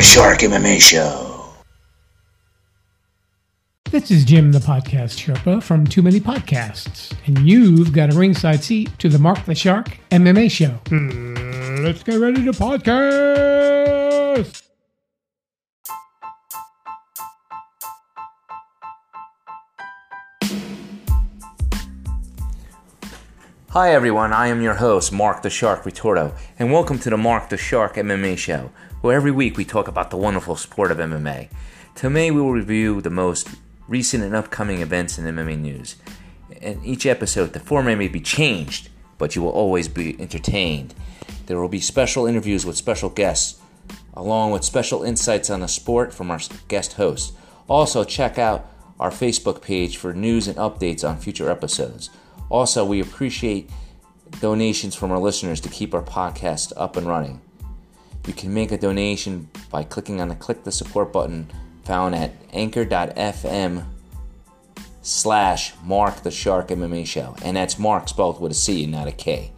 Mark the Shark MMA Show. This is Jim, the podcast Sherpa from Too Many Podcasts, and you've got a ringside seat to the Mark the Shark MMA Show. Hmm, let's get ready to podcast. Hi everyone, I am your host, Mark the Shark Ritordo, and welcome to the Mark the Shark MMA Show, where every week we talk about the wonderful sport of MMA. Today we will review the most recent and upcoming events in MMA news. In each episode, the format may be changed, but you will always be entertained. There will be special interviews with special guests, along with special insights on the sport from our guest hosts. Also, check out our Facebook page for news and updates on future episodes. Also, we appreciate donations from our listeners to keep our podcast up and running. You can make a donation by clicking on the click the support button found at anchor.fm slash Mark the Shark MMA Show. And that's Mark spelled with a C and not a K.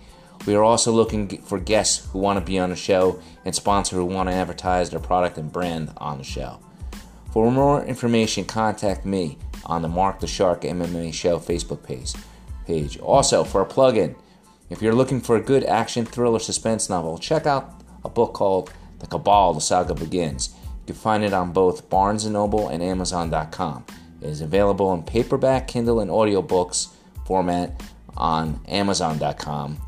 We are also looking for guests who want to be on the show and sponsors who want to advertise their product and brand on the show. For more information, contact me on the Mark the Shark MMA Show Facebook page page. Also, for a plug-in, if you're looking for a good action thriller suspense novel, check out a book called The Cabal: The Saga Begins. You can find it on both Barnes & Noble and Amazon.com. It is available in paperback, Kindle, and audiobooks format on Amazon.com.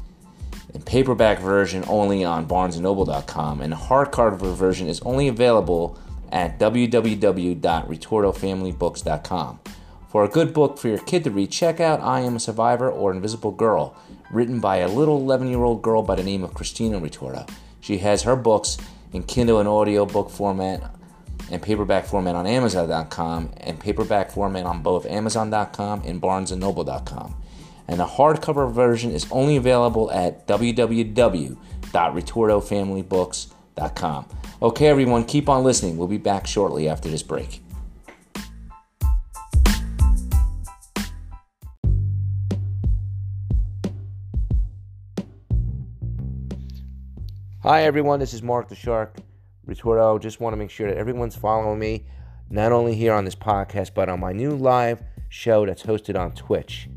In paperback version only on BarnesandNoble.com, and hardcover version is only available at www.retortofamilybooks.com. For a good book for your kid to read, check out I Am a Survivor or Invisible Girl, written by a little 11 year old girl by the name of Christina Ritordo. She has her books in Kindle and audio book format and paperback format on Amazon.com and paperback format on both Amazon.com and BarnesandNoble.com. And the hardcover version is only available at www.retortofamilybooks.com. Okay, everyone, keep on listening. We'll be back shortly after this break. Hi, everyone. This is Mark the Shark Ritordo. Just want to make sure that everyone's following me, not only here on this podcast, but on my new live show that's hosted on Twitch.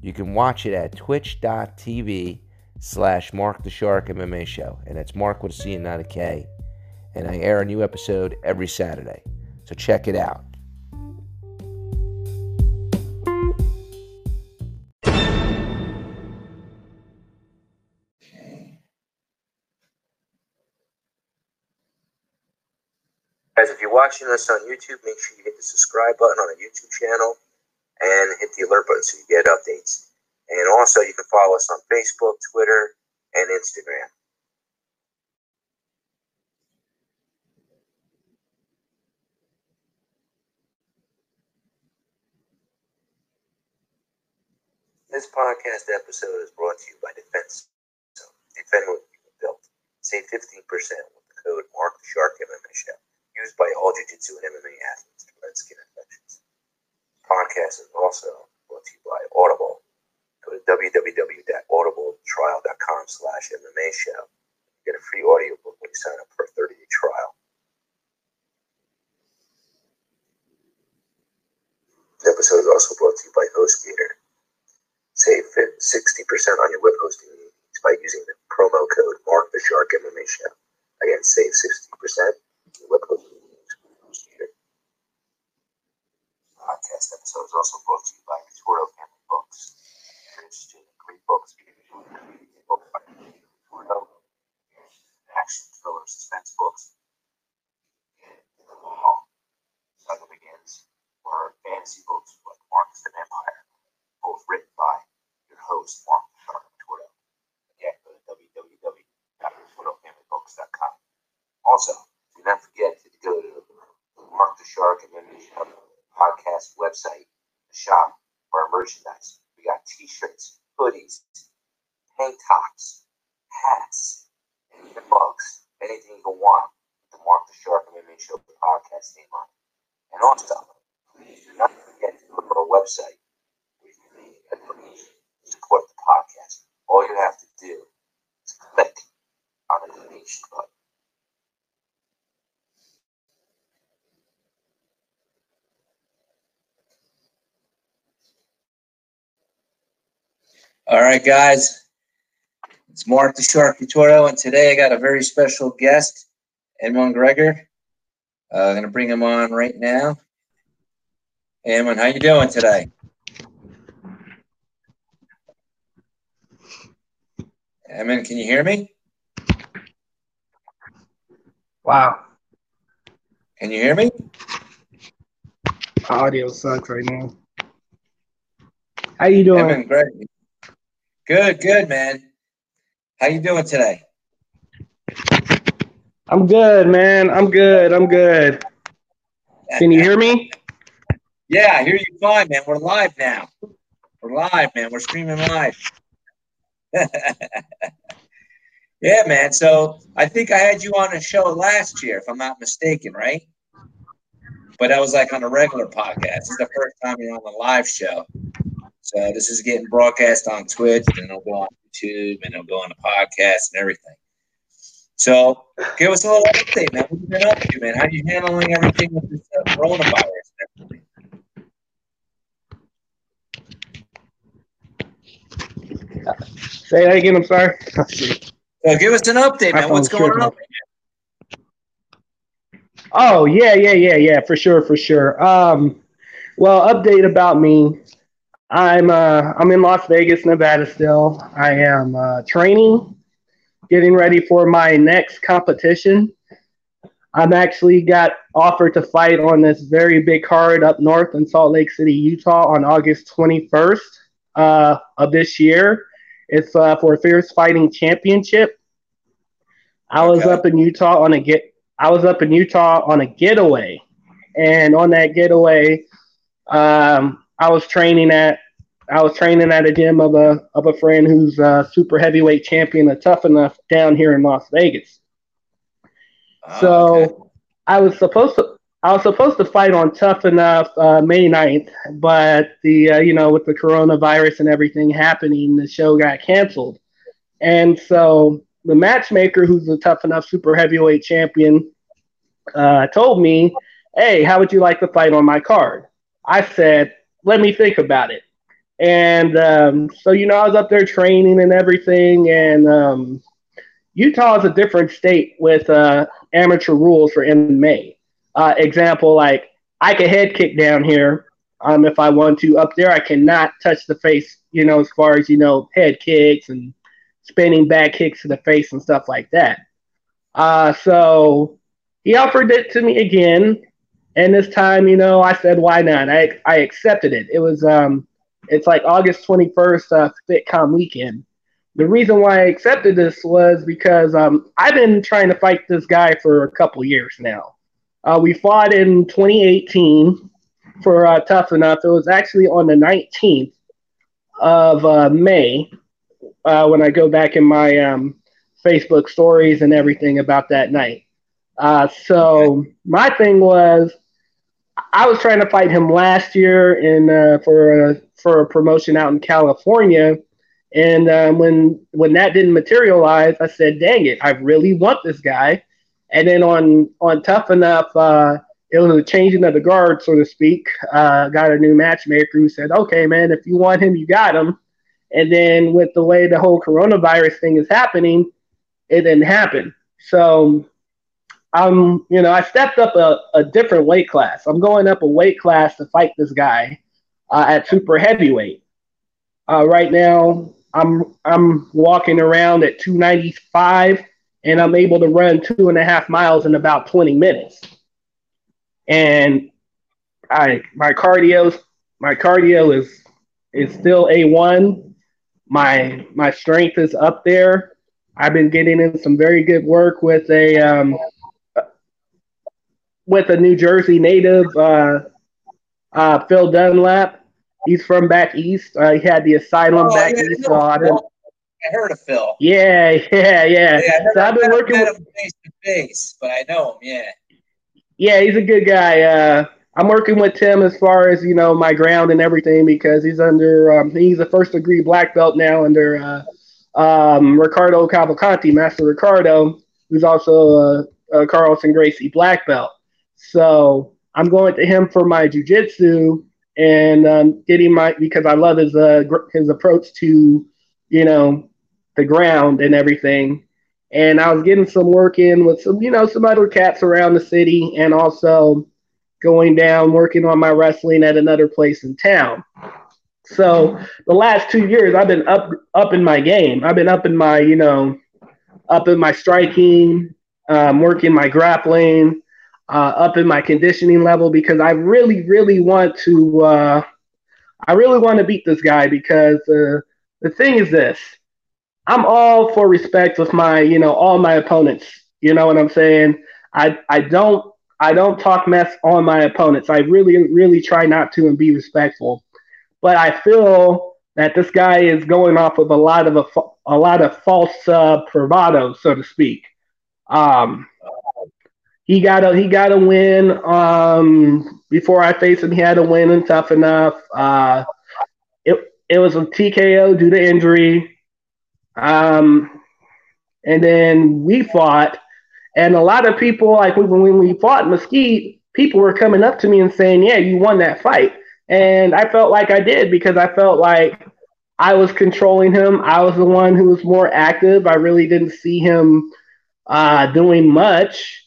You can watch it at twitch.tv slash Mark the Shark MMA Show. And that's Mark with a C and not a K. And I air a new episode every Saturday. So check it out. Guys, if you're watching us on YouTube, make sure you hit the subscribe button on our YouTube channel and hit the alert button so you get updates. And also, you can follow us on Facebook, Twitter, and Instagram. This podcast episode is brought to you by Defense. So, defend what you built. Save 15% with the code Mark the Shark by all jiu-jitsu and MMA athletes to prevent skin infections. Podcast is also brought to you by Audible. Go to www.audibletrial.com slash MMA show. Get a free audiobook when you sign up for a 30-day trial. This episode is also brought to you by HostGator. Save 60% on your web hosting needs by using the promo code Mark the Shark MMA Show. Again, save 60% web hosting Podcast episode is also brought to you by Ritordo Family Books. If you're great books, Ritordo, action, thriller, suspense books, Saga Begins, or fantasy books like Marcus the Vampire, both written by your host, Mark the Shark Ritordo. Again, go to www.ritordo.familybooks.com. Also, do not forget to go to Mark the Shark and then podcast website, shop for our merchandise. We got t-shirts, hoodies, tank tops, hats, and even mugs, anything you want. The Mark the Shark MMA Show the podcast name on. And also, please do not forget to go to our website can support the podcast. All you have to do is click on the donation button. All right, guys. It's Mark the Shark Ritordo, and today I got a very special guest, Edmund Gregor. Uh, I'm gonna bring him on right now. Edmund, how you doing today? Edmund, can you hear me? Wow, Can you hear me? audio sucks right now. How you doing? Edmund Gregor. Good, good, man. How you doing today? I'm good, man. I'm good. I'm good. Can you hear me? Yeah, I hear you fine, man. We're live now. We're live, man. We're streaming live. yeah, man. So I think I had you on a show last year, if I'm not mistaken, right? But I was like on a regular podcast. This is the first time you're on the live show. So this is getting broadcast on Twitch and it'll go on YouTube and it'll go on the podcast and everything. So give us a little update, man. What you been up to, man? How are you handling everything with this uh, coronavirus and everything? Say that again. I'm sorry. So give us an update, man. What's going tripping. on? Oh yeah, yeah, yeah, yeah, for sure, for sure. Um, well, update about me. I'm uh, I'm in Las Vegas, Nevada. Still, I am uh, training, getting ready for my next competition. I'm actually got offered to fight on this very big card up north in Salt Lake City, Utah, on August 21st uh, of this year. It's uh, for a Fierce Fighting Championship. I was Okay. up in Utah on a get. I was up in Utah on a getaway, and on that getaway, um, I was training at I was training at a gym of a of a friend who's a super heavyweight champion of Tuff-N-Uff down here in Las Vegas. Oh, So okay. I was supposed to I was supposed to fight on Tuff-N-Uff uh, May 9th, but the uh, you know with the coronavirus and everything happening, the show got canceled. And so the matchmaker, who's a Tuff-N-Uff Super Heavyweight Champion, uh, told me, "Hey, how would you like to fight on my card?" I said, "Let me think about it." And um, so you know, I was up there training and everything, and um, Utah is a different state with uh, amateur rules for MMA. Uh, example, like I can head kick down here um, if I want to. Up there, I cannot touch the face, you know, as far as, you know, head kicks and spinning back kicks to the face and stuff like that. Uh, so he offered it to me again. And this time, you know, I said, why not? I, I accepted it. It was, um, it's like August 21st, uh, FitCon weekend the reason why I accepted this was because um, I've been trying to fight this guy for a couple years now. Uh, we fought in 2018 for uh, Tuff-N-Uff. It was actually on the 19th of uh, May uh, when I go back in my um, Facebook stories and everything about that night. Uh, so my thing was, I was trying to fight him last year in uh, for a, for a promotion out in California. And um, when when that didn't materialize, I said, "Dang it! I really want this guy." And then on on Tuff-N-Uff, uh, it was a changing of the guard, so to speak. Uh, got a new matchmaker who said, "Okay, man, if you want him, you got him." And then with the way the whole coronavirus thing is happening, it didn't happen. So I'm, you know, I stepped up a, a different weight class. I'm going up a weight class to fight this guy uh, at super heavyweight. Uh, right now, I'm I'm walking around at 295, and I'm able to run two and a half miles in about 20 minutes. And I my cardio my cardio is is still a1. My my strength is up there. I've been getting in some very good work with a um, with a New Jersey native, uh, uh, Phil Dunlap. He's from back east. Uh, he had the asylum Oh, back yeah, east. I've been, I heard of Phil. yeah, yeah, yeah. Yeah, I So I've been working with, him face to face, but I know him. Yeah. yeah, he's a good guy. Uh, I'm working with Tim as far as you know my ground and everything because he's under um, he's a first degree black belt now under uh, um, Ricardo Cavalcanti, Master Ricardo, who's also a, a Carlson Gracie black belt. So I'm going to him for my jujitsu and um, getting my because I love his uh, gr- his approach to you know, the ground and everything. And I was getting some work in with some, you know, some other cats around the city and also going down working on my wrestling at another place in town. So the last two years I've been up up in my game. I've been up in my, you know, up in my striking, um, working my grappling, uh, up in my conditioning level because I really, really want to. Uh, I really want to beat this guy because uh, the thing is this: I'm all for respect with my, you know, all my opponents. You know what I'm saying? I I don't I don't talk mess on my opponents. I really, really try not to and be respectful. But I feel that this guy is going off of a lot of a, a lot of false uh, bravado, so to speak. Um, he got a he got a win. Um, before I faced him, he had a win and Tuff-N-Uff. Uh, it it was a TKO due to injury. Um, and then we fought, and a lot of people like when, when we fought Mesquite, people were coming up to me and saying, "Yeah, you won that fight," and I felt like I did because I felt like I was controlling him. I was the one who was more active. I really didn't see him uh, doing much.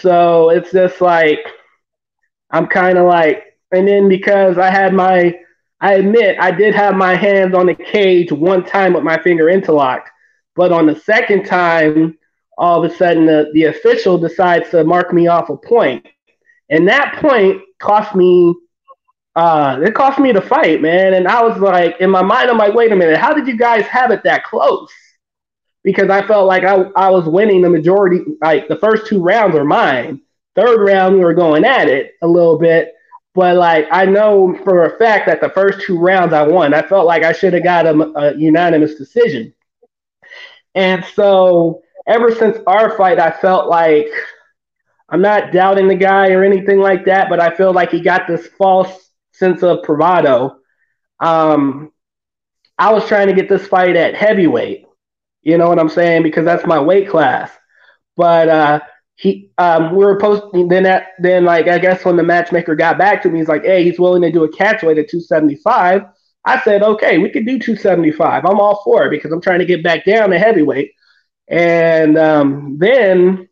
So it's just like I'm kind of like, and then because I had my, I admit I did have my hands on the cage one time with my finger interlocked, but on the second time, all of a sudden the, the official decides to mark me off a point, and that point cost me. Uh, it cost me the fight, man. And I was like, in my mind, I'm like, wait a minute, how did you guys have it that close? Because I felt like I, I was winning the majority. Like the first two rounds are mine. Third round, we were going at it a little bit. But like I know for a fact that the first two rounds I won. I felt like I should have got a, a unanimous decision. And so ever since our fight, I felt like I'm not doubting the guy or anything like that, but I feel like he got this false sense of bravado. Um, I was trying to get this fight at heavyweight, you know what I'm saying? Because that's my weight class. But uh, he, um, we were posting. Then that, then like I guess when the matchmaker got back to me, he's like, "Hey, he's willing to do a catch weight at 275." I said, "Okay, we could do 275. I'm all for it because I'm trying to get back down to heavyweight." And um, then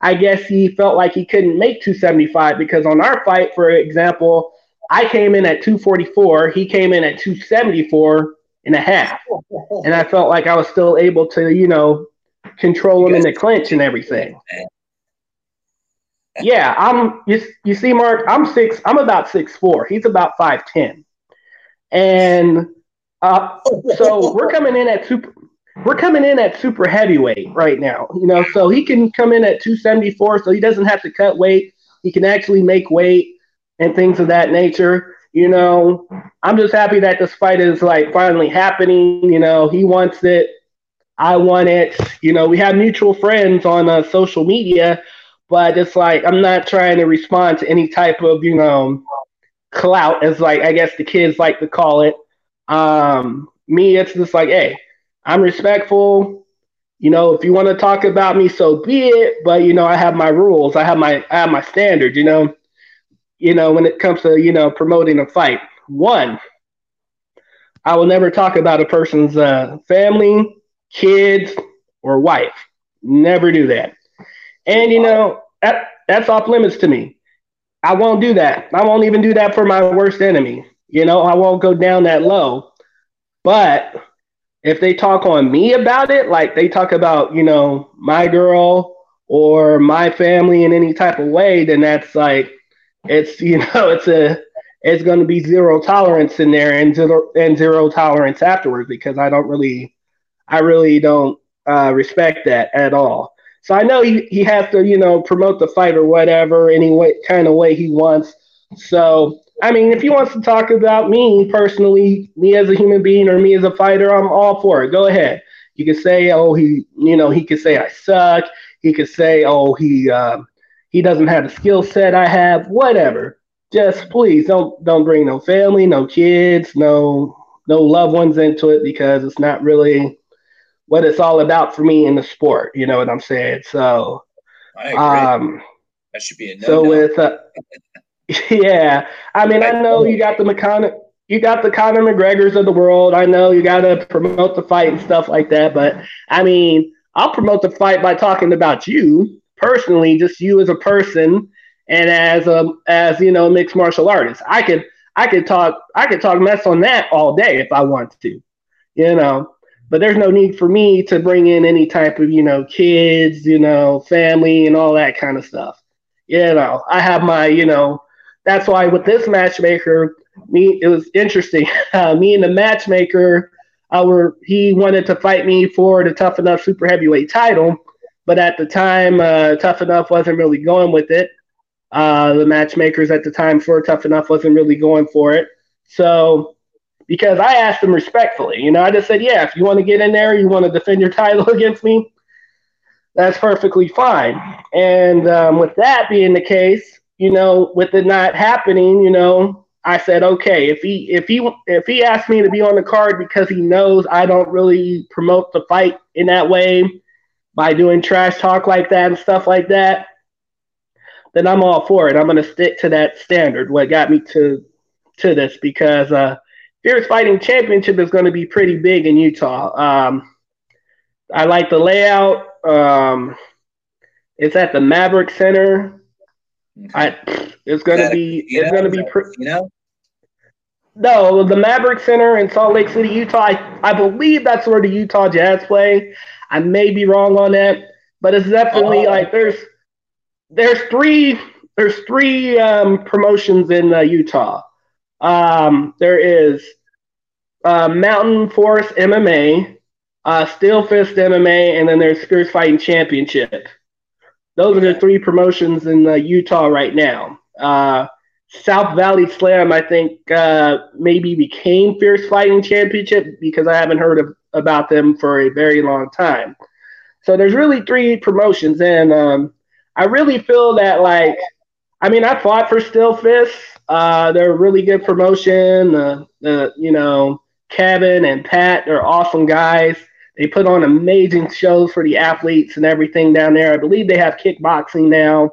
I guess he felt like he couldn't make 275 because on our fight, for example, I came in at 244, he came in at 274 and a half. And I felt like I was still able to, you know, control him in the clinch and everything. Yeah, I'm you, you see, Mark, I'm six, I'm about six four. He's about five ten. And uh, so we're coming in at super we're coming in at super heavyweight right now, you know, so he can come in at 274, so he doesn't have to cut weight. He can actually make weight and things of that nature. You know, I'm just happy that this fight is like finally happening. You know, he wants it. I want it. You know, we have mutual friends on uh, social media, but it's like I'm not trying to respond to any type of, you know, clout, as like I guess the kids like to call it. Um, me, it's just like, hey, I'm respectful. You know, if you want to talk about me, so be it. But you know, I have my rules. I have my I have my standards. You know, you know, when it comes to, you know, promoting a fight. One, I will never talk about a person's uh, family, kids, or wife. Never do that. And, you know, that, that's off limits to me. I won't do that. I won't even do that for my worst enemy. You know, I won't go down that low. But if they talk on me about it, like they talk about, you know, my girl or my family in any type of way, then that's like, it's you know it's a it's going to be zero tolerance in there and zero and zero tolerance afterwards because I don't really I really don't uh, respect that at all. So I know he, he has to you know promote the fight or whatever any way kind of way he wants. So I mean, if he wants to talk about me personally, me as a human being or me as a fighter, I'm all for it. Go ahead. You can say, oh, he, you know, he could say I suck. He could say, oh, he, um, he doesn't have the skill set I have, whatever. Just please don't don't bring no family, no kids, no no loved ones into it because it's not really what it's all about for me in the sport. You know what I'm saying? So, I agree. Um, that should be a no. So with uh, yeah, I mean, I know you got the McConnell. you got the Conor McGregor's of the world. I know you got to promote the fight and stuff like that, but I mean, I'll promote the fight by talking about you personally, just you as a person and as a as you know mixed martial artist. I could I could talk I could talk mess on that all day if I want to, you know. But there's no need for me to bring in any type of you know kids, you know, family and all that kind of stuff. You know, I have my you know. That's why with this matchmaker, me it was interesting. Uh, me and the matchmaker, our he wanted to fight me for the Tuff-N-Uff Super Heavyweight title, but at the time, uh, Tuff-N-Uff wasn't really going with it. Uh, the matchmakers at the time for Tuff-N-Uff wasn't really going for it. So because I asked them respectfully, you know, I just said, yeah, if you want to get in there, you want to defend your title against me, that's perfectly fine. And um, with that being the case, you know, with it not happening, you know, I said, okay, if he if he if he asked me to be on the card because he knows I don't really promote the fight in that way by doing trash talk like that and stuff like that, then I'm all for it. I'm gonna stick to that standard. What got me to to this because uh, Fierce Fighting Championship is going to be pretty big in Utah. Um, I like the layout. Um, it's at the Maverik Center. I it's going to be it's going to be pre- you know. No, the Maverik Center in Salt Lake City, Utah. I, I believe that's where the Utah Jazz play. I may be wrong on that, but it's definitely oh. like there's there's three there's three um, promotions in uh, Utah. Um, there is uh, Mountain Forest MMA, uh, Steel Fist MMA, and then there's Fierce Fighting Championship. Those are the three promotions in uh, Utah right now. Uh, South Valley Slam, I think, uh, maybe became Fierce Fighting Championship because I haven't heard of, about them for a very long time. So there's really three promotions, and um, I really feel that like, I mean, I fought for Steel Fist. Uh, they're a really good promotion. Uh, the you know Kevin and Pat, they're awesome guys. They put on amazing shows for the athletes and everything down there. I believe they have kickboxing now.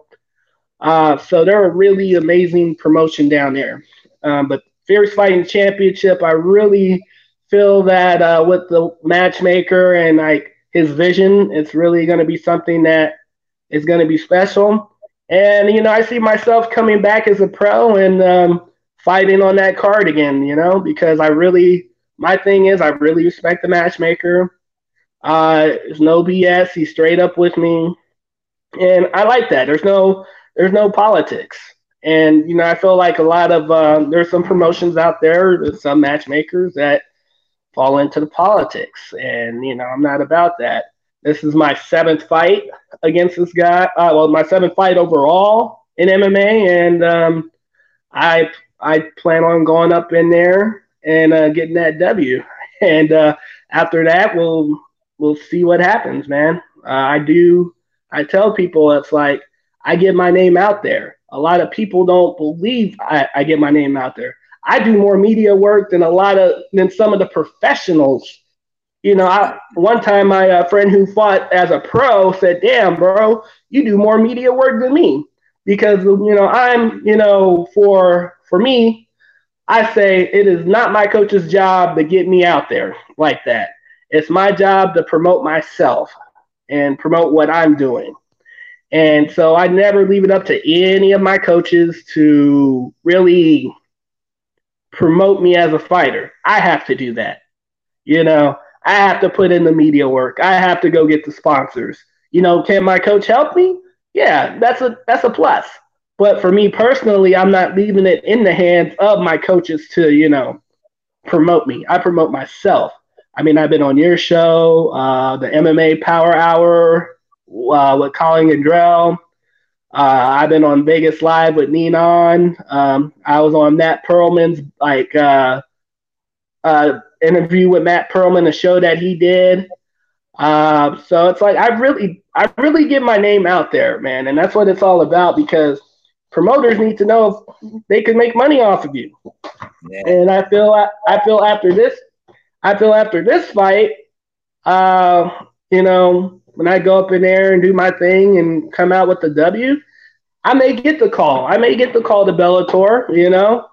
Uh, so they're a really amazing promotion down there. Um, but Fierce Fighting Championship, I really feel that uh, with the matchmaker and like his vision, it's really going to be something that is going to be special. And you know, I see myself coming back as a pro and um, fighting on that card again. You know, because I really, my thing is, I really respect the matchmaker. Uh, there's no BS. He's straight up with me, and I like that. There's no, there's no politics. And you know, I feel like a lot of uh, there's some promotions out there, some matchmakers that fall into the politics, and you know, I'm not about that. This is my seventh fight against this guy. Uh, well, my seventh fight overall in MMA, and um, I I plan on going up in there and uh, getting that W. And uh, after that, we'll we'll see what happens, man. Uh, I do. I tell people it's like I get my name out there. A lot of people don't believe I, I get my name out there. I do more media work than a lot of than some of the professionals you know, I, one time my uh, friend who fought as a pro said, "Damn, bro, you do more media work than me." Because you know, I'm, you know, for for me, I say it is not my coach's job to get me out there like that. It's my job to promote myself and promote what I'm doing. And so I never leave it up to any of my coaches to really promote me as a fighter. I have to do that. You know, I have to put in the media work. I have to go get the sponsors. You know, can my coach help me? Yeah, that's a that's a plus. But for me personally, I'm not leaving it in the hands of my coaches to, you know, promote me. I promote myself. I mean, I've been on your show, uh, the MMA Power Hour uh, with Colin Andrell. Uh, I've been on Vegas Live with Ninon. Um, I was on Matt Perlman's like uh, uh, interview with Matt Perlman, a show that he did. Uh, so it's like I really, I really get my name out there, man, and that's what it's all about because promoters need to know if they can make money off of you. Yeah. And I feel, I feel after this, I feel after this fight, uh, you know, when I go up in there and do my thing and come out with the W, I may get the call. I may get the call to Bellator, you know.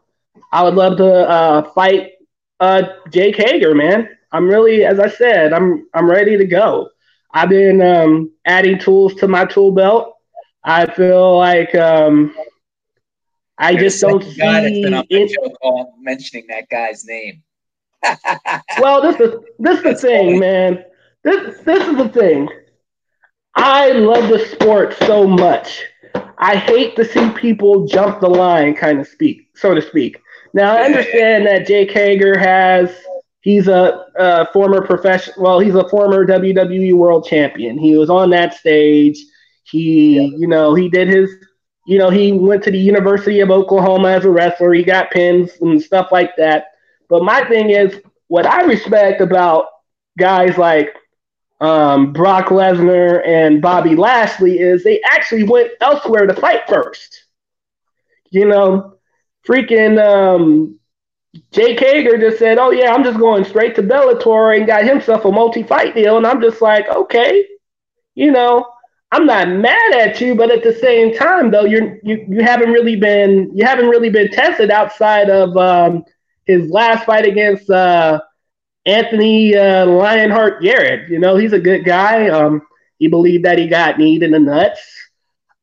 I would love to uh, fight uh, Jake Hager, man. I'm really, as I said, I'm I'm ready to go. I've been um, adding tools to my tool belt. I feel like um, I just don't second guy that's see. been on the show call mentioning that guy's name. well, this is this is the thing, funny. man. This this is the thing. I love the sport so much. I hate to see people jump the line, kind of speak, so to speak. Now I understand that Jake Hager has he's a, a former professional. Well, he's a former WWE World Champion. He was on that stage. He, you know, he did his, you know, he went to the University of Oklahoma as a wrestler. He got pins and stuff like that. But my thing is, what I respect about guys like um, Brock Lesnar and Bobby Lashley is they actually went elsewhere to fight first. You know, freaking um, Jake Hager just said, "Oh yeah, I'm just going straight to Bellator and got himself a multi-fight deal," and I'm just like, okay, you know, I'm not mad at you, but at the same time, though, you're you you haven't really been you haven't really been tested outside of um, his last fight against uh, Anthony uh, Lionheart Garrett. You know, he's a good guy. Um, he believed that he got kneed in the nuts.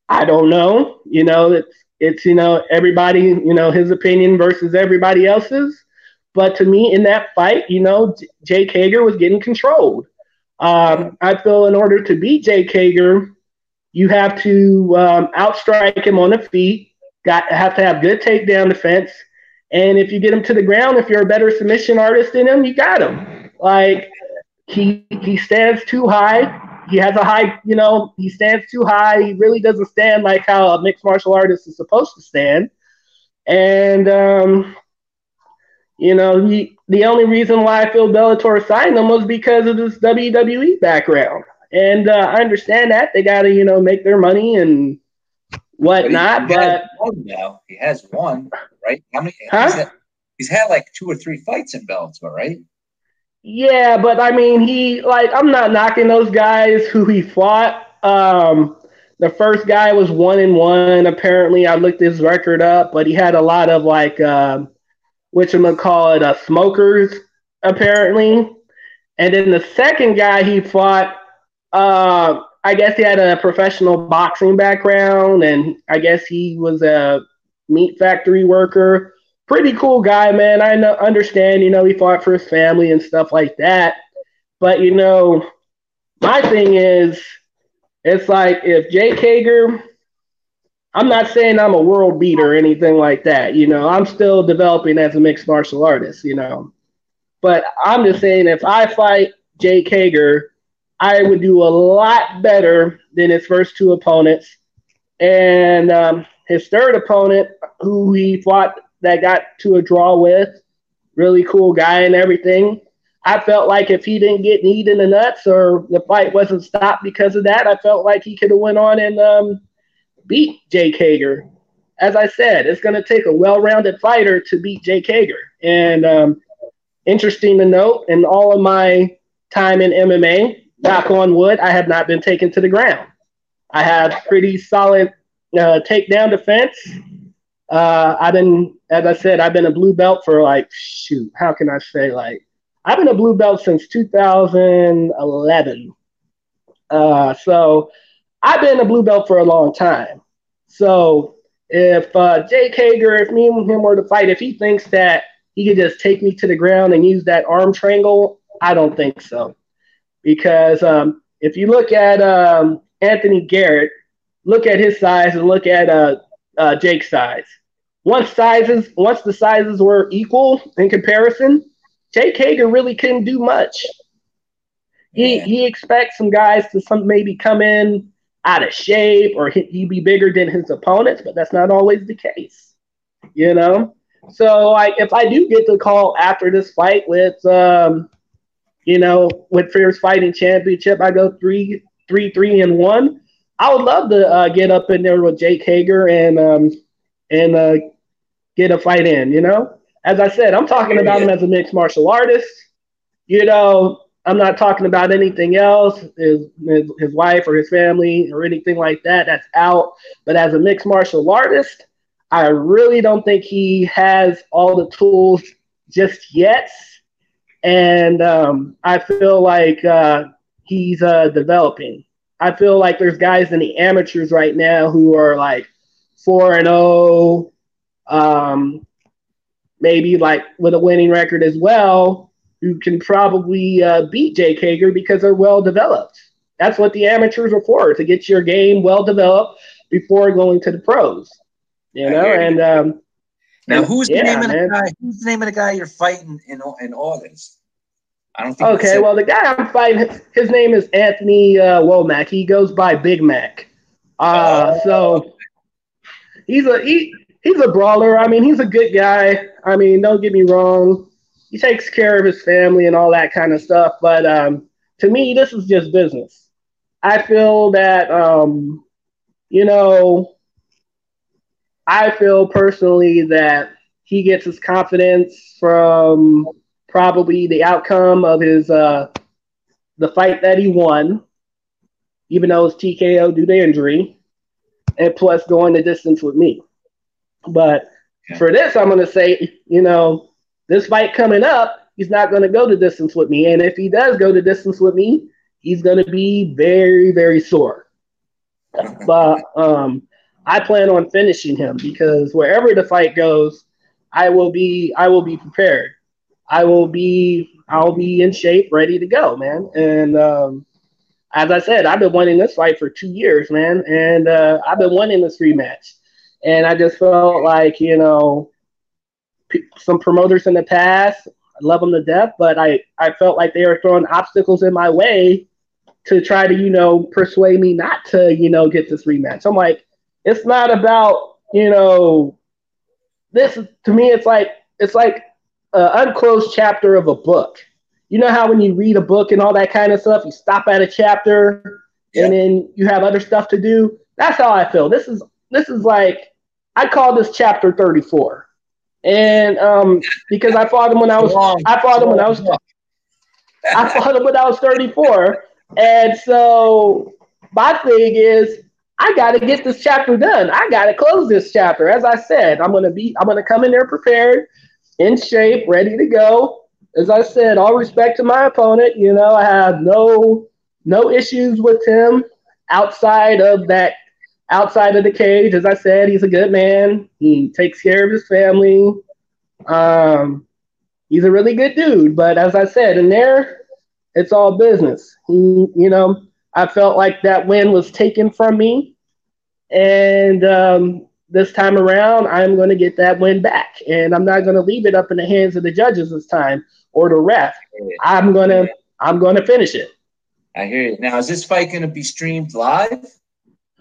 I don't know. You know, it's it's you know everybody you know his opinion versus everybody else's. But to me, in that fight, you know, Jake Hager was getting controlled. Um, I feel in order to beat Jake Hager, you have to um, outstrike him on the feet. Got have to have good takedown defense. And if you get him to the ground, if you're a better submission artist than him, you got him. Like he he stands too high. He has a high, you know, he stands too high. He really doesn't stand like how a mixed martial artist is supposed to stand. And um, you know, he the only reason why feel Bellator signed him was because of his WWE background. And uh, I understand that they got to, you know, make their money and whatnot. he, he But one now. He has one, right? How many? Huh? He's, had, he's had like two or three fights in Bellator, right? Yeah, but I mean, he like I'm not knocking those guys who he fought. Um, the first guy was one and one. Apparently, I looked his record up, but he had a lot of like um, gonna call it, uh, smokers apparently. And then the second guy he fought, uh, I guess he had a professional boxing background, and I guess he was a meat factory worker pretty cool guy, man. I know, understand, you know, he fought for his family and stuff like that. But you know, my thing is, it's like if Jake Hager, I'm not saying I'm a world beater or anything like that. You know, I'm still developing as a mixed martial artist. You know, but I'm just saying if I fight Jake Hager, I would do a lot better than his first two opponents, and um, his third opponent, who he fought that got to a draw with. Really cool guy and everything. I felt like if he didn't get kneed in the nuts or the fight wasn't stopped because of that, I felt like he could have went on and um, beat Jake Hager. As I said, it's going to take a well-rounded fighter to beat Jake Hager. And um, interesting to note, in all of my time in MMA, knock on wood, I have not been taken to the ground. I have pretty solid uh, takedown defense. Uh, I've been, as I said, I've been a blue belt for like, shoot, how can I say, like, I've been a blue belt since 2011. Uh, so I've been a blue belt for a long time. So if uh, Jake Hager, if me and him were to fight, if he thinks that he could just take me to the ground and use that arm triangle, I don't think so. Because um, if you look at um, Anthony Garrett, look at his size and look at uh, uh, Jake's size. Once sizes, once the sizes were equal in comparison, Jake Hager really couldn't do much. He Yeah. he expects some guys to some maybe come in out of shape or he, he be bigger than his opponents, but that's not always the case. You know? So like if I do get the call after this fight with um you know, with Fierce Fighting Championship, I go three, three, three, and one. I would love to uh, get up in there with Jake Hager and um, and uh, get a fight in. You know, as I said, I'm talking about him as a mixed martial artist. You know, I'm not talking about anything else, his, his his wife or his family or anything like that. That's out. But as a mixed martial artist, I really don't think he has all the tools just yet. And um, I feel like uh, he's uh, developing. I feel like there's guys in the amateurs right now who are like 4 and 0, um, maybe like with a winning record as well, who can probably uh, beat Jake Hager because they're well developed. That's what the amateurs are for, to get your game well developed before going to the pros. You know, and um, now who's the yeah, name of the guy? Who's the name of the guy you're fighting in in August? I don't think. Okay, well, the guy I'm fighting, his name is Anthony uh, Womack. He goes by Big Mac. Uh, oh. So he's a he, he's a brawler. I mean, he's a good guy. I mean, don't get me wrong. He takes care of his family and all that kind of stuff. But um, to me, this is just business. I feel that um, you know, I feel personally that he gets his confidence from probably the outcome of his uh, the fight that he won, even though it's TKO due to injury, and plus going the distance with me. But for this, I'm going to say, you know, this fight coming up, he's not going to go the distance with me, and if he does go the distance with me, he's going to be very, very sore. but um, I plan on finishing him because wherever the fight goes, I will be I will be prepared. I will be I'll be in shape, ready to go, man. And um, as I said, I've been wanting this fight for two years, man, and uh, I've been wanting this rematch. And I just felt like you know, p- some promoters in the past, I love them to death, but I I felt like they were throwing obstacles in my way to try to you know persuade me not to you know get this rematch. I'm like, it's not about you know, this to me, it's like it's like an unclosed chapter of a book. You know how when you read a book and all that kind of stuff, you stop at a chapter yeah. and then you have other stuff to do. That's how I feel. This is this is like I call this chapter 34. And um, because I fought him when I was I fought him when I was I fought him when I was 34. And so my thing is I got to get this chapter done. I got to close this chapter. As I said, I'm going to be I'm going to come in there prepared in shape, ready to go. As I said, all respect to my opponent. You know, I have no no issues with him outside of that outside of the cage. As I said, he's a good man. He takes care of his family. Um, he's a really good dude. But as I said, in there, it's all business. He, you know, I felt like that win was taken from me, and um, this time around, I'm going to get that win back, and I'm not going to leave it up in the hands of the judges this time or the ref. I'm gonna I'm going to finish it. I hear you. Now, is this fight going to be streamed live,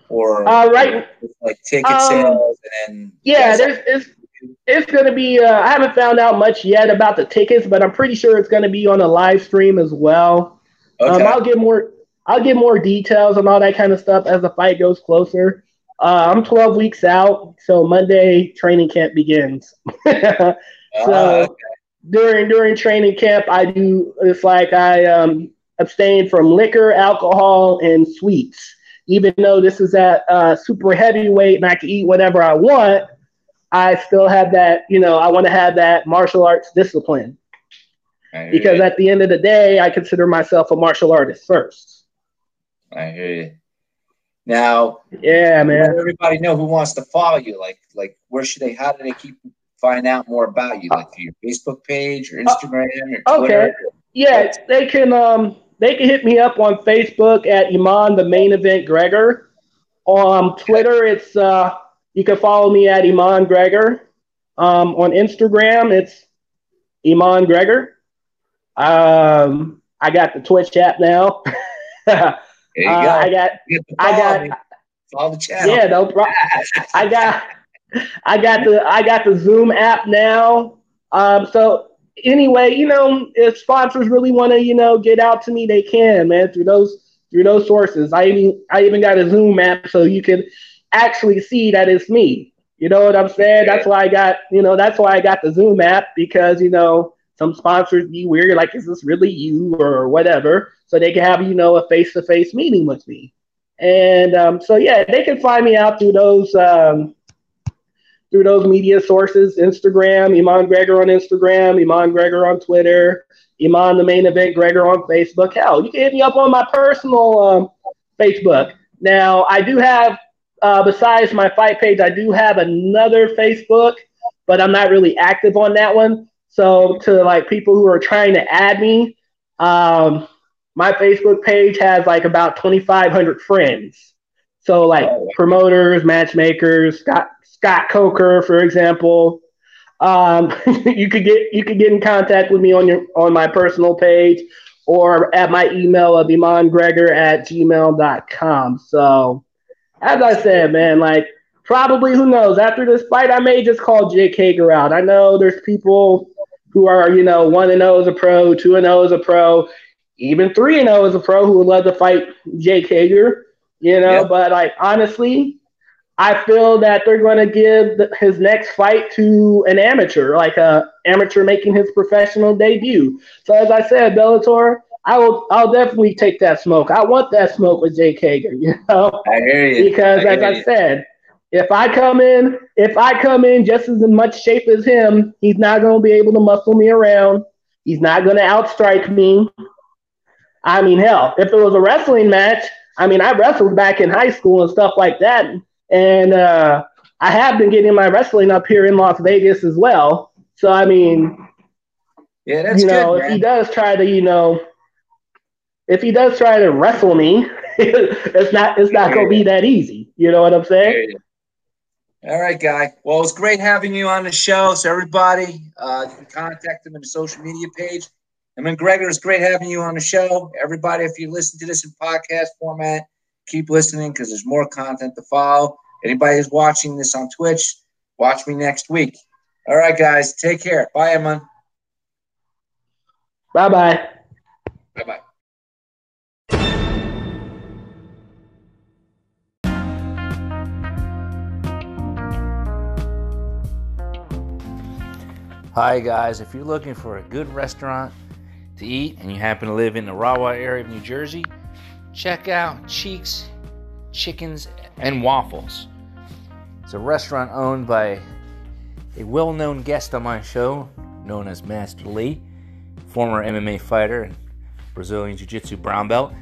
or uh, right like ticket um, sales and yeah, there's it's it's going to be. Uh, I haven't found out much yet about the tickets, but I'm pretty sure it's going to be on a live stream as well. Um, okay. Um, I'll get more. I'll get more details and all that kind of stuff as the fight goes closer. Uh, I'm 12 weeks out, so Monday training camp begins. so uh, okay. during during training camp, I do it's like I um, abstain from liquor, alcohol, and sweets. Even though this is at uh, super heavyweight and I can eat whatever I want, I still have that. You know, I want to have that martial arts discipline because at the end of the day, I consider myself a martial artist first. I hear you. Now, yeah, man. Everybody know who wants to follow you. Like, like where should they? How do they keep find out more about you? Like your Facebook page or Instagram or Twitter? Okay. Yeah, they can. Um, they can hit me up on Facebook at Iman the Main Event Gregor. On Twitter, it's uh, you can follow me at Iman Gregor. Um, on Instagram, it's Iman Gregor. Um, I got the Twitch app now. There you uh, go. I got, I got, follow the channel. Yeah, no problem. I got, I got the, I got the Zoom app now. Um, so anyway, you know, if sponsors really want to, you know, get out to me, they can, man, through those, through those sources. I even, I even got a Zoom app so you can actually see that it's me. You know what I'm saying? Yeah. That's why I got, you know, that's why I got the Zoom app because, you know, some sponsors be weird, like, is this really you or whatever? So they can have, you know, a face to face meeting with me. And um, so, yeah, they can find me out through those um, through those media sources Instagram, Iman Gregor on Instagram, Iman Gregor on Twitter, Iman the main event Gregor on Facebook. Hell, you can hit me up on my personal um, Facebook. Now, I do have, uh, besides my fight page, I do have another Facebook, but I'm not really active on that one. So, to like people who are trying to add me, um, my Facebook page has like about 2,500 friends. So, like promoters, matchmakers, Scott Scott Coker, for example. Um, you could get you could get in contact with me on your on my personal page or at my email of imangregor at gmail.com. So as I said, man, like probably who knows, after this fight I may just call Jake Hager out. I know there's people who are, you know, one and zero oh as a pro, two and zero oh as a pro, even three and zero oh as a pro who would love to fight Jake Hager, you know, but like honestly, I feel that they're going to give the, his next fight to an amateur, like a amateur making his professional debut. So as I said, Bellator, I will, I'll definitely take that smoke. I want that smoke with Jake Hager, you know. I hear you. Because I as I said, if I come in, if I come in just as in much shape as him, he's not going to be able to muscle me around. He's not going to outstrike me. I mean, hell, if it was a wrestling match, I mean, I wrestled back in high school and stuff like that and uh, I have been getting my wrestling up here in Las Vegas as well. So I mean, yeah, that's you know, if he does try to, you know, if he does try to wrestle me, it's not it's not gonna be that easy. You know what I'm saying? All right, guy. Well, it was great having you on the show. So everybody, uh, you can contact him in the social media page. Mean, Gregor, it's great having you on the show. Everybody, if you listen to this in podcast format, keep listening because there's more content to follow. Anybody who's watching this on Twitch, watch me next week. All right, guys. Take care. Bye. Bye bye. Bye Hi, guys. If you're looking for a good restaurant to eat and you happen to live in the Rahway area of New Jersey, check out Cheeks Chickens and Waffles. It's a restaurant owned by a well known guest on my show, known as Master Lee, former MMA fighter and Brazilian Jiu Jitsu brown belt.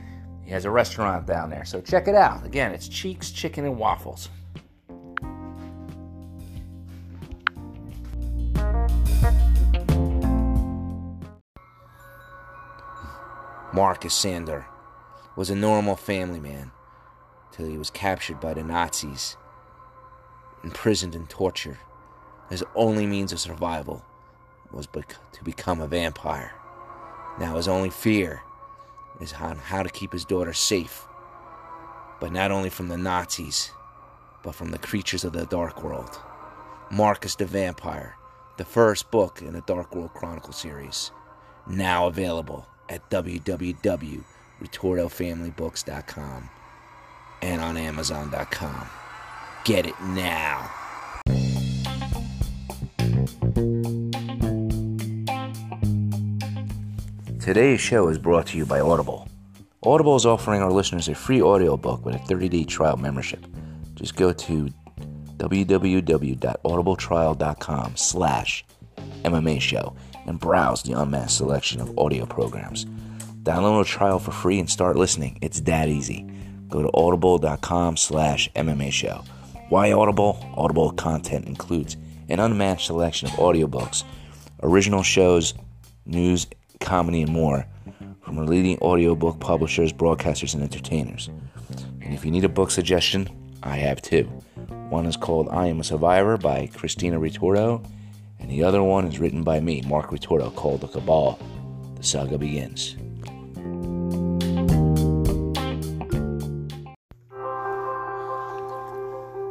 He has a restaurant down there, so check it out. Again, it's Cheeks Chicken and Waffles. Marcus Sander was a normal family man till he was captured by the Nazis, imprisoned and tortured. His only means of survival was to become a vampire. Now his only fear is on how to keep his daughter safe, but not only from the Nazis, but from the creatures of the Dark World. Marcus the Vampire, the first book in the Dark World Chronicle series, now available at www RitordoFamilyBooks.com and on Amazon.com. Get it now. Today's show is brought to you by Audible. Audible is offering our listeners a free audiobook with a 30-day trial membership. Just go to www.audibletrial.com slash MMA show and browse the unmatched selection of audio programs. Download a trial for free and start listening. It's that easy. Go to audible.com slash MMA show. Why Audible? Audible content includes an unmatched selection of audiobooks, original shows, news, comedy, and more from leading audiobook publishers, broadcasters, and entertainers. And if you need a book suggestion, I have two. One is called I Am a Survivor by Christina Ritordo, and the other one is written by me, Mark Ritordo, called The Cabal. The saga begins.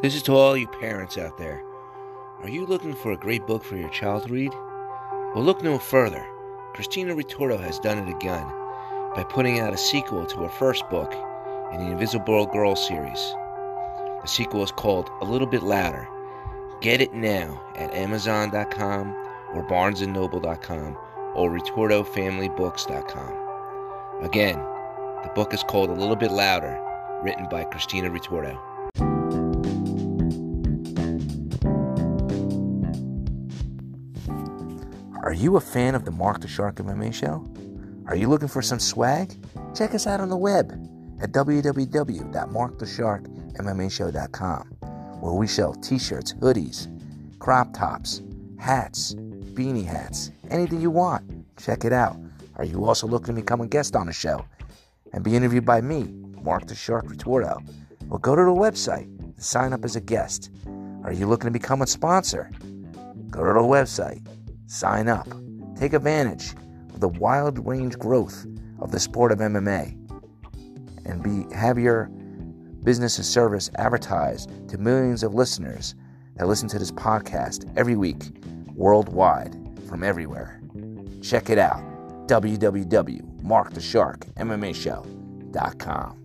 This is to all you parents out there. Are you looking for a great book for your child to read? Well, look no further. Christina Ritordo has done it again by putting out a sequel to her first book in the Invisible Girl series. The sequel is called A Little Bit Louder. Get it now at Amazon.com or BarnesandNoble.com or RitordoFamilyBooks.com. Again, the book is called A Little Bit Louder, written by Christina Ritordo. Are you a fan of the Mark the Shark MMA show? Are you looking for some swag? Check us out on the web at www.markthesharkmmashow.com where we sell t-shirts, hoodies, crop tops, hats, beanie hats, anything you want. Check it out. Are you also looking to become a guest on the show and be interviewed by me, Mark the Shark Ritordo? Well, go to the website and sign up as a guest. Are you looking to become a sponsor? Go to the website, sign up, take advantage of the wild range growth of the sport of MMA, and be have your business and service advertised to millions of listeners that listen to this podcast every week worldwide from everywhere. Check it out www.markthesharkmmashow.com.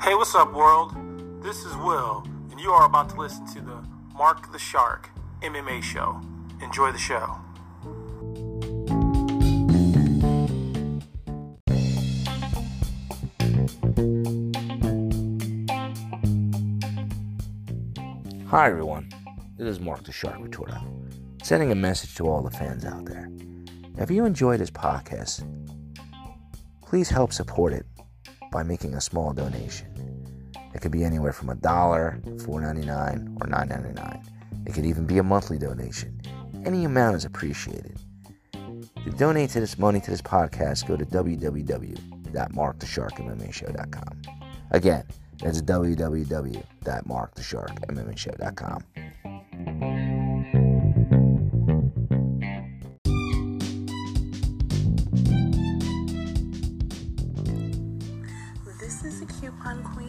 Hey, what's up, world? This is Will, and you are about to listen to the Mark the Shark MMA show. Enjoy the show. Hi, everyone. This is Mark the Shark Ritordo, sending a message to all the fans out there. If you enjoy this podcast, please help support it by making a small donation. It could be anywhere from a dollar, $4.99, or $9.99. It could even be a monthly donation. Any amount is appreciated. To donate to this money to this podcast, go to www.markthesharkmmashow.com. Again, that's www.markthesharkmmashow.com.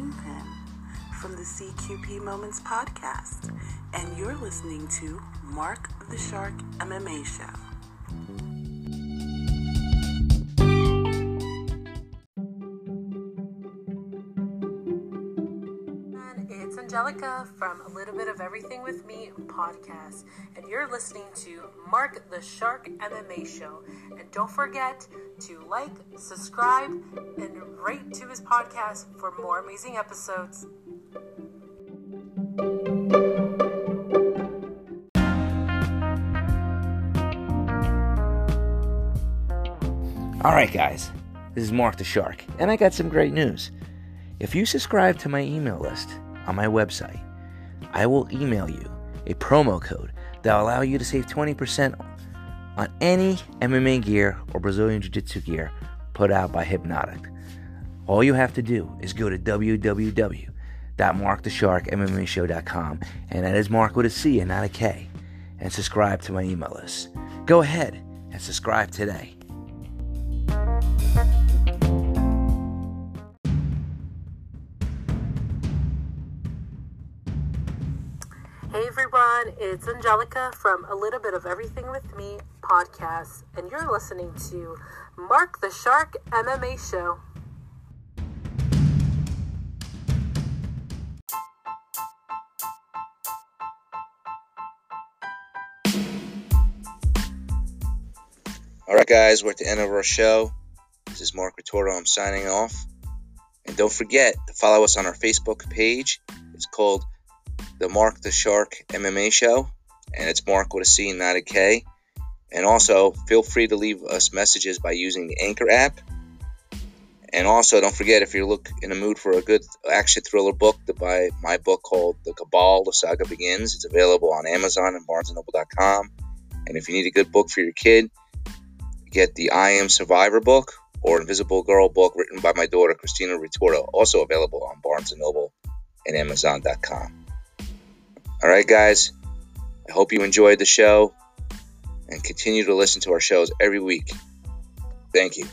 Coupon Queen pin from the CQP Moments podcast, and you're listening to Mark the Shark MMA Show. From A Little Bit of Everything with Me podcast, and you're listening to Mark the Shark MMA Show. And don't forget to like, subscribe, and rate to his podcast for more amazing episodes. All right, guys, this is Mark the Shark, and I got some great news. If you subscribe to my email list on my website, I will email you a promo code that will allow you to save 20% on any MMA gear or Brazilian Jiu Jitsu gear put out by Hypnotik. All you have to do is go to www.markthesharkmmashow.com, and that is Mark with a C and not a K, and subscribe to my email list. Go ahead and subscribe today. Hey everyone, it's Angelica from A Little Bit of Everything with Me podcast, and you're listening to Mark the Shark MMA Show. All right, guys, we're at the end of our show. This is Mark Ritordo. I'm signing off. And don't forget to follow us on our Facebook page. It's called the Mark the Shark MMA Show, and it's Mark with a C, not a K. And also, feel free to leave us messages by using the Anchor app. And also, don't forget if you look in the mood for a good action thriller book, to buy my book called The Cabal: The Saga Begins. It's available on Amazon and BarnesandNoble.com. And if you need a good book for your kid, get the I Am Survivor book or Invisible Girl book written by my daughter Christina Ritordo, also available on Barnes & Noble and Amazon.com. All right, guys, I hope you enjoyed the show and continue to listen to our shows every week. Thank you.